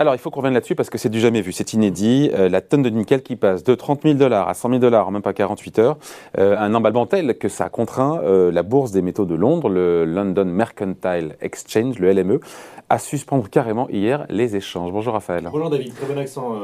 Alors, il faut qu'on revienne là-dessus parce que c'est du jamais vu, c'est inédit. Euh, la tonne de nickel qui passe de 30 000 dollars à 100 000 dollars en même pas 48 heures. Euh, un emballement tel que ça a contraint euh, la bourse des métaux de Londres, le London Mercantile Exchange, le LME, à suspendre carrément hier les échanges. Bonjour Raphaël. Bonjour David, très bon accent.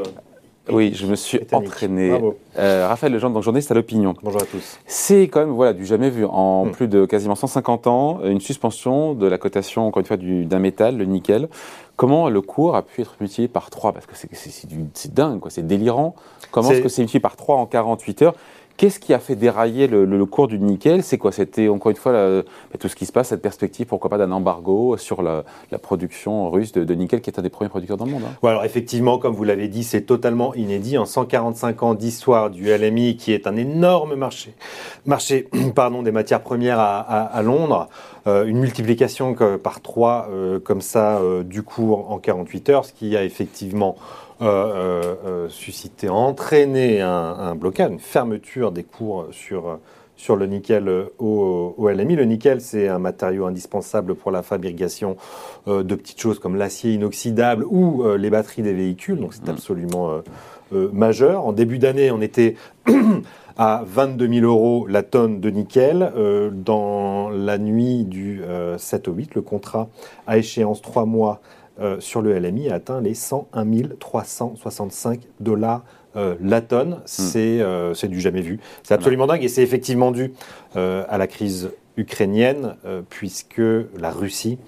Oui, je me suis entraîné. Bravo. Euh, Raphaël Lejeune, donc journaliste à l'opinion. Bonjour à tous. C'est quand même voilà du jamais vu en Hmm. plus de quasiment 150 ans une suspension de la cotation encore une fois du- d'un métal, le nickel. Comment le cours a pu être multiplié par 3 Parce que c'est- dingue, quoi, c'est délirant. Comment est-ce que c'est multiplié par 3 en 48 heures? Qu'est-ce qui a fait dérailler le, cours du nickel? C'est quoi? C'était encore une fois tout ce qui se passe, cette perspective, pourquoi pas d'un embargo sur la, production russe de, nickel, qui est un des premiers producteurs dans le monde. hein. Alors effectivement, comme vous l'avez dit, c'est totalement inédit. En 145 ans d'histoire du LMI, qui est un énorme marché, marché pardon, des matières premières à, Londres, une multiplication par 3 comme ça euh, du cours en 48 heures, ce qui a effectivement euh, euh, euh, suscité, entraîné un, un blocage, une fermeture des cours sur, euh, sur le nickel euh, au, au LMI. Le nickel, c'est un matériau indispensable pour la fabrication euh, de petites choses comme l'acier inoxydable ou euh, les batteries des véhicules. Donc c'est Mm. absolument euh, euh, majeur. En début d'année, on était à 22 000 euros la tonne de nickel. Euh, dans la nuit du euh, 7 au 8, le contrat à échéance 3 mois euh, sur le LMI a atteint les 101 365 dollars euh, la tonne. C'est euh, c'est du jamais vu. C'est absolument dingue et c'est effectivement dû euh, à la crise ukrainienne euh, puisque la Russie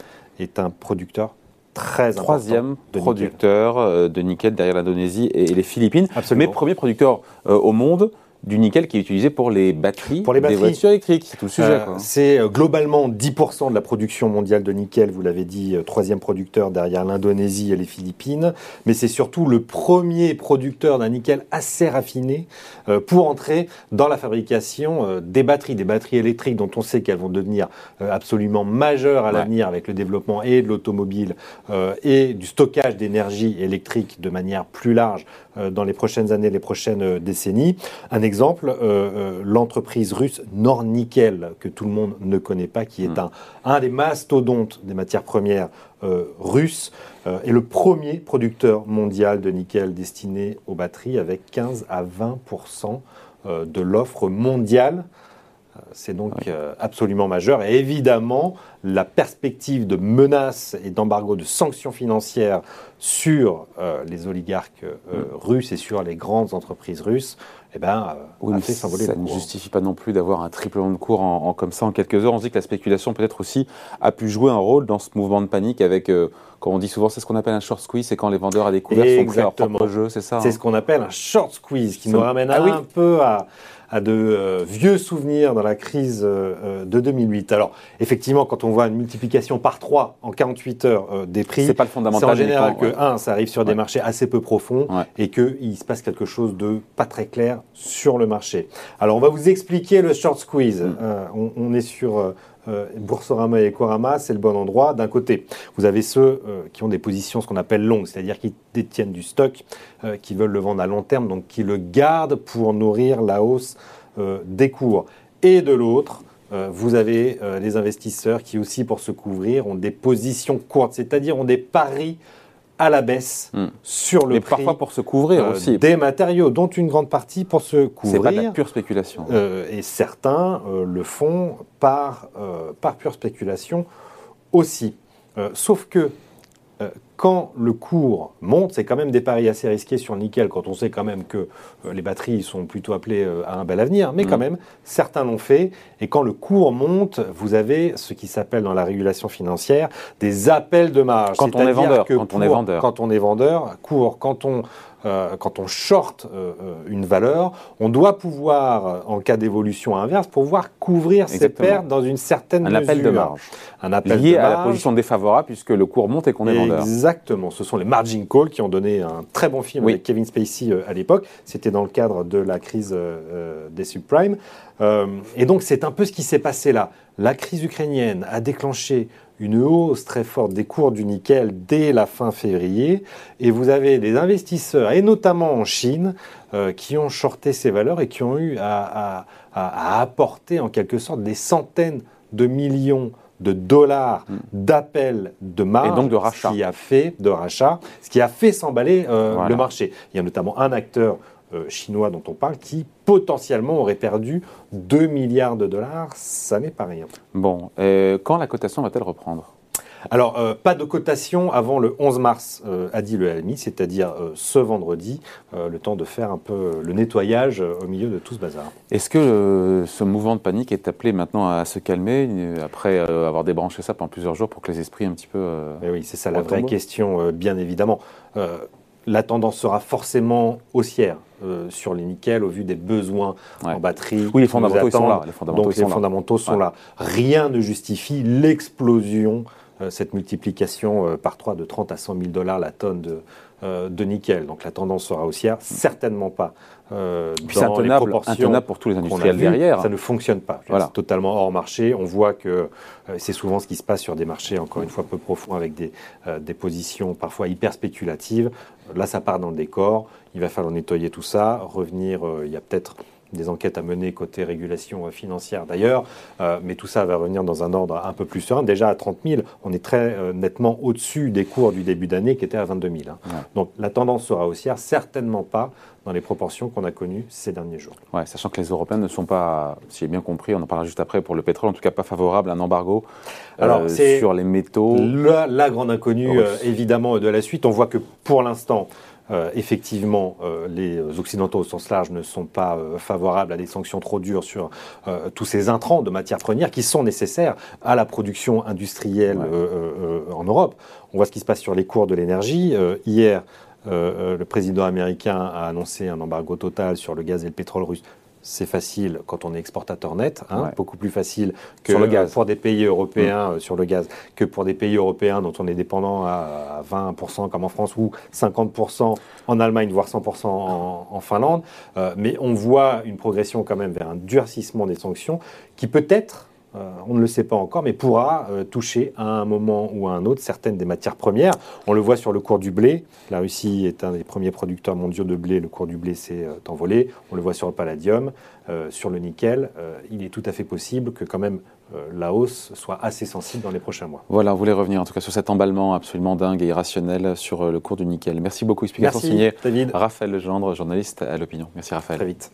est un producteur très important Troisième de nickel. producteur euh, de nickel derrière l'Indonésie et, et les Philippines. Absolument. Mais premier producteur euh, au monde du nickel qui est utilisé pour les batteries, Pour les des batteries. voitures électriques. C'est tout le sujet. Euh, quoi. c'est euh, globalement 10% de la production mondiale de nickel, vous l'avez dit, euh, troisième producteur derrière l'Indonésie et les Philippines, mais c'est surtout le premier producteur d'un nickel assez raffiné euh, pour entrer dans la fabrication euh, des batteries, des batteries électriques dont on sait qu'elles vont devenir euh, absolument majeures à Ouais. l'avenir avec le développement et de l'automobile euh, et du stockage d'énergie électrique de manière plus large euh, dans les prochaines années, les prochaines euh, décennies. Un exemple, euh, euh, l'entreprise russe Nornickel, que tout le monde ne connaît pas, qui est Mm. un, un des mastodontes des matières premières euh, russes, est le premier producteur mondial de nickel destiné aux batteries avec 15 à 20% euh, de l'offre mondiale. C'est donc Oui. absolument majeur. Et évidemment, la perspective de menaces et d'embargo de sanctions financières sur euh, les oligarques euh, russes et sur les grandes entreprises russes, eh ben, euh, Oui, a mais fait s'envoler ça ne justifie pas non plus d'avoir un triplement de cours en, en- comme ça en quelques heures. On se dit que la spéculation peut-être aussi a pu jouer un rôle dans ce mouvement de panique avec, euh, comme on dit souvent, c'est ce qu'on appelle un short squeeze, c'est quand les vendeurs à découvert sont pris à leur propre jeu, c'est ça C'est hein ce qu'on appelle un short squeeze, qui nous ramène Ah un oui. peu à, à de vieux souvenirs dans la crise de 2008. Alors, effectivement, quand on voit une multiplication par 3 en 48 heures euh, des prix, C'est pas le c'est fondamental. en général que, ouais. un, ça arrive sur des marchés assez peu profonds Ouais. et qu'il se passe quelque chose de pas très clair sur le marché. Alors, on va vous expliquer le short squeeze. Mm. Euh, on, on est sur euh, Boursorama et Equorama, c'est le bon endroit. D'un côté, vous avez ceux euh, qui ont des positions, ce qu'on appelle longues, c'est-à-dire qui détiennent du stock, euh, qui veulent le vendre à long terme, donc qui le gardent pour nourrir la hausse des cours. Et de l'autre, vous avez euh, les investisseurs qui aussi, pour se couvrir, ont des positions courtes, c'est-à-dire ont des paris à la baisse Mm. sur le Mais prix parfois pour se couvrir euh, aussi. des matériaux, dont une grande partie pour se C'est couvrir. pas de la pure spéculation. Euh, et certains euh, le font par, euh, par pure spéculation aussi. Euh, sauf que euh, quand le cours monte, c'est quand même des paris assez risqués sur le nickel, quand on sait quand même que euh, les batteries sont plutôt appelées euh, à un bel avenir, mais quand Mm. même, certains l'ont fait. Et quand le cours monte, vous avez ce qui s'appelle dans la régulation financière des appels de marge. Quand on est vendeur, que quand on est vendeur. Quand on est vendeur, court, quand on, euh, quand on short euh, une valeur, on doit pouvoir, euh, en cas d'évolution inverse, pouvoir couvrir ses pertes dans une certaine Un mesure. appel de marge. Un appel Lié de à la position défavorable puisque le cours monte et qu'on est vendeur. Exactement. Ce sont les margin calls qui ont donné un très bon film Oui. avec Kevin Spacey euh, à l'époque. C'était dans le cadre de la crise euh, euh, des subprimes. Et donc, c'est un peu ce qui s'est passé là. La crise ukrainienne a déclenché une hausse très forte des cours du nickel dès la fin février. Et vous avez des investisseurs, et notamment en Chine, euh, qui ont shorté ces valeurs et qui ont eu à, à- à- à apporter en quelque sorte des centaines de millions de dollars mm. d'appels de marge. Et donc de rachat. Ce qui a fait, de rachat, ce qui a fait s'emballer euh, le marché. Il y a notamment un acteur euh, chinois dont on parle qui potentiellement aurait perdu 2 milliards de dollars. Ça n'est pas rien. Bon, quand la cotation va-t-elle reprendre? Alors, euh, pas de cotation avant le 11 mars, euh, a dit le LMI, c'est-à-dire euh, ce vendredi, le temps de faire un peu le nettoyage au milieu de tout ce bazar. Est-ce que ce mouvement de panique est appelé maintenant à se calmer, après avoir débranché ça pendant plusieurs jours pour que les esprits un petit peu... Eh oui, c'est ça la vraie question, bien évidemment. la tendance sera forcément haussière sur les nickels au vu des besoins en batterie. Oui, les fondamentaux, sont là. Les fondamentaux, Donc les fondamentaux sont là. Rien ne justifie l'explosion cette multiplication euh, par 3 de 30 à 100 000 dollars la tonne de, euh, de nickel. Donc la tendance sera haussière, certainement pas. Euh, les proportions pour tous les industriels derrière. Ça ne fonctionne pas. C'est totalement hors marché. On voit que c'est souvent ce qui se passe sur des marchés, encore une fois, peu profonds, avec des, des positions parfois hyper spéculatives. Là, ça part dans le décor. Il va falloir nettoyer tout ça, revenir. il y a peut-être des enquêtes à mener côté régulation financière d'ailleurs, euh, mais tout ça va revenir dans un ordre un peu plus serein. Déjà à 30 000, on est très euh, nettement au-dessus des cours du début d'année qui étaient à 22 000. Hein. Donc la tendance sera haussière, certainement pas dans les proportions qu'on a connues ces derniers jours. Ouais, sachant que les Européens ne sont pas, si j'ai bien compris, on en parlera juste après pour le pétrole, en tout cas pas favorables à un embargo euh, sur les métaux. La, la grande inconnue, évidemment, de la suite. On voit que pour l'instant, euh, effectivement, euh, les Occidentaux au sens large ne sont pas euh, favorables à des sanctions trop dures sur tous ces intrants de matières premières qui sont nécessaires à la production industrielle en Europe. On voit ce qui se passe sur les cours de l'énergie. hier, le président américain a annoncé un embargo total sur le gaz et le pétrole russe c'est facile quand on est exportateur net, hein, beaucoup plus facile que le gaz. pour des pays européens mm. euh, sur le gaz que pour des pays européens dont on est dépendant à, 20% comme en France ou 50% en Allemagne, voire 100% en, Finlande. Euh, mais on voit une progression quand même vers un durcissement des sanctions qui peut-être euh, on ne le sait pas encore, mais pourra euh, toucher à un moment ou à un autre certaines des matières premières. On le voit sur le cours du blé. La Russie est un des premiers producteurs mondiaux de blé. Le cours du blé s'est euh, envolé. On le voit sur le palladium, sur le nickel. il est tout à fait possible que quand même la hausse soit assez sensible dans les prochains mois. Voilà, on voulait revenir en tout cas sur cet emballement absolument dingue et irrationnel sur le cours du nickel. Merci beaucoup. Explication Merci, signée David. Raphaël Legendre, journaliste à l'opinion. Merci Raphaël. Très vite.